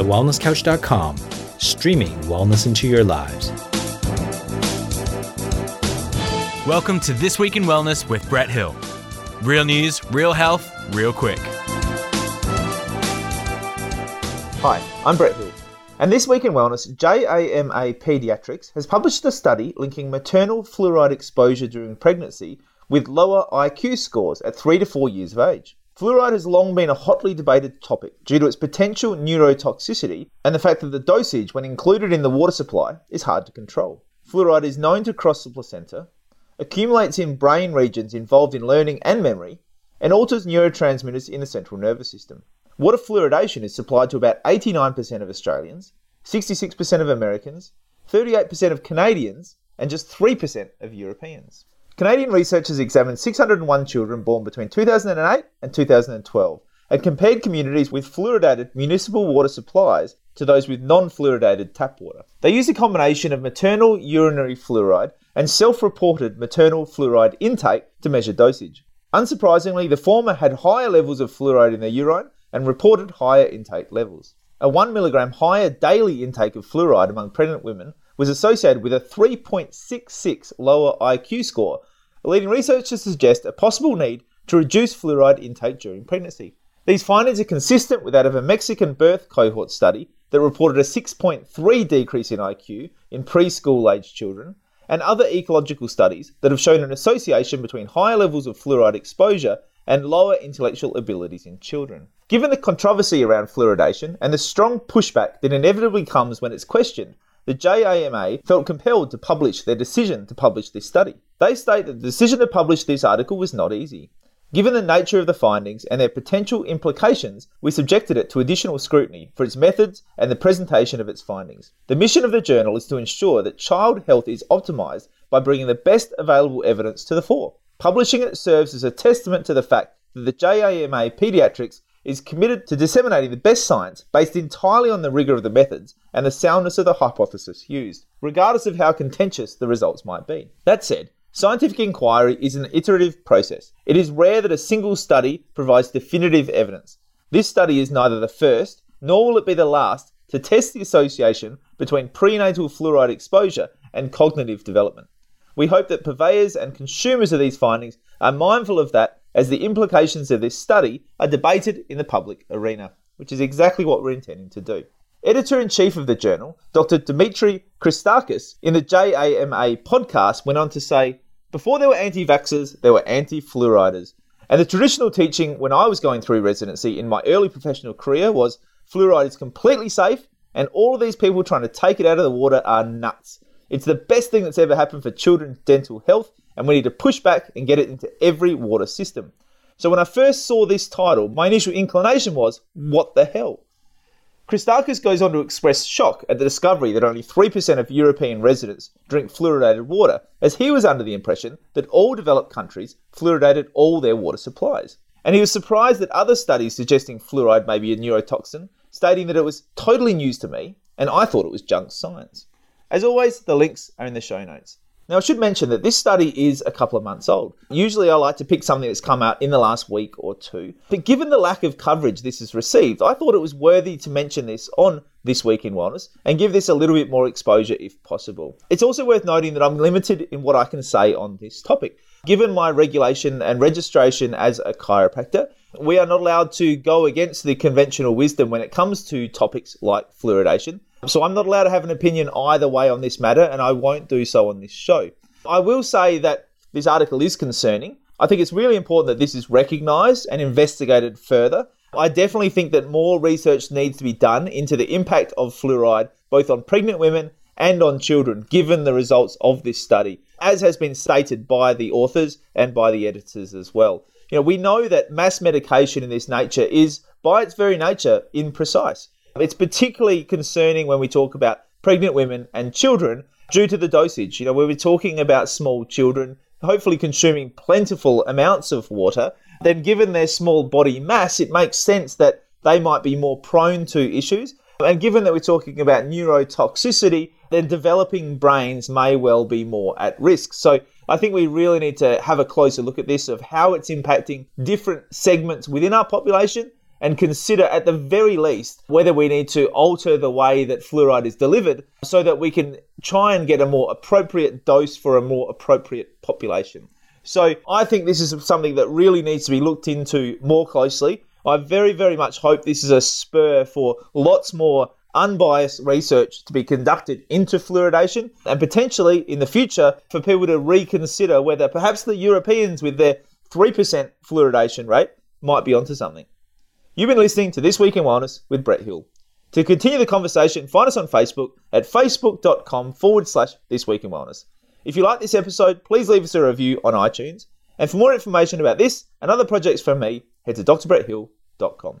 thewellnesscouch.com, streaming wellness into your lives. Welcome to This Week in Wellness with Brett Hill. Real news, real health, real quick. Hi, I'm Brett Hill. And this week in wellness, JAMA Pediatrics has published a study linking maternal fluoride exposure during pregnancy with lower IQ scores at 3 to 4 years of age. Fluoride has long been a hotly debated topic due to its potential neurotoxicity and the fact that the dosage, when included in the water supply, is hard to control. Fluoride is known to cross the placenta, accumulates in brain regions involved in learning and memory, and alters neurotransmitters in the central nervous system. Water fluoridation is supplied to about 89% of Australians, 66% of Americans, 38% of Canadians, and just 3% of Europeans. Canadian researchers examined 601 children born between 2008 and 2012 and compared communities with fluoridated municipal water supplies to those with non fluoridated tap water. They used a combination of maternal urinary fluoride and self reported maternal fluoride intake to measure dosage. Unsurprisingly, the former had higher levels of fluoride in their urine and reported higher intake levels. A 1 milligram higher daily intake of fluoride among pregnant women was associated with a 3.66 lower IQ score, leading research suggest a possible need to reduce fluoride intake during pregnancy. These findings are consistent with that of a Mexican birth cohort study that reported a 6.3 decrease in IQ in preschool aged children, and other ecological studies that have shown an association between higher levels of fluoride exposure and lower intellectual abilities in children. Given the controversy around fluoridation and the strong pushback that inevitably comes when it's questioned, the JAMA felt compelled to publish their decision to publish this study. They state that the decision to publish this article was not easy. Given the nature of the findings and their potential implications, we subjected it to additional scrutiny for its methods and the presentation of its findings. The mission of the journal is to ensure that child health is optimized by bringing the best available evidence to the fore. Publishing it serves as a testament to the fact that the JAMA Pediatrics is committed to disseminating the best science based entirely on the rigour of the methods and the soundness of the hypothesis used, regardless of how contentious the results might be. That said, scientific inquiry is an iterative process. It is rare that a single study provides definitive evidence. This study is neither the first, nor will it be the last, to test the association between prenatal fluoride exposure and cognitive development. We hope that purveyors and consumers of these findings are mindful of that as the implications of this study are debated in the public arena, which is exactly what we're intending to do. Editor in chief of the journal, Dr. Dimitri Christakis, in the JAMA podcast, went on to say before there were anti vaxxers, there were anti fluoriders. And the traditional teaching when I was going through residency in my early professional career was fluoride is completely safe, and all of these people trying to take it out of the water are nuts. It's the best thing that's ever happened for children's dental health, and we need to push back and get it into every water system. So when I first saw this title, my initial inclination was, what the hell? Christakis goes on to express shock at the discovery that only 3% of European residents drink fluoridated water, as he was under the impression that all developed countries fluoridated all their water supplies. And he was surprised at other studies suggesting fluoride may be a neurotoxin, stating that it was totally news to me, and I thought it was junk science. As always, the links are in the show notes. Now, I should mention that this study is a couple of months old. Usually, I like to pick something that's come out in the last week or two. But given the lack of coverage this has received, I thought it was worthy to mention this on This Week in Wellness and give this a little bit more exposure if possible. It's also worth noting that I'm limited in what I can say on this topic. Given my regulation and registration as a chiropractor, we are not allowed to go against the conventional wisdom when it comes to topics like fluoridation. So I'm not allowed to have an opinion either way on this matter, and I won't do so on this show. I will say that this article is concerning. I think it's really important that this is recognised and investigated further. I definitely think that more research needs to be done into the impact of fluoride both on pregnant women and on children, given the results of this study, as has been stated by the authors and by the editors as well. You know, we know that mass medication in this nature is, by its very nature, imprecise. It's particularly concerning when we talk about pregnant women and children due to the dosage. You know, when we're talking about small children, hopefully consuming plentiful amounts of water, then given their small body mass, it makes sense that they might be more prone to issues. And given that we're talking about neurotoxicity, then developing brains may well be more at risk. So I think we really need to have a closer look at this of how it's impacting different segments within our population and consider at the very least whether we need to alter the way that fluoride is delivered so that we can try and get a more appropriate dose for a more appropriate population. So I think this is something that really needs to be looked into more closely. I very, very much hope this is a spur for lots more unbiased research to be conducted into fluoridation and potentially in the future for people to reconsider whether perhaps the Europeans with their 3% fluoridation rate might be onto something. You've been listening to This Week in Wellness with Brett Hill. To continue the conversation, find us on Facebook at facebook.com forward slash This Week in Wellness. If you like this episode, please leave us a review on iTunes. And for more information about this and other projects from me, head to drbretthill.com.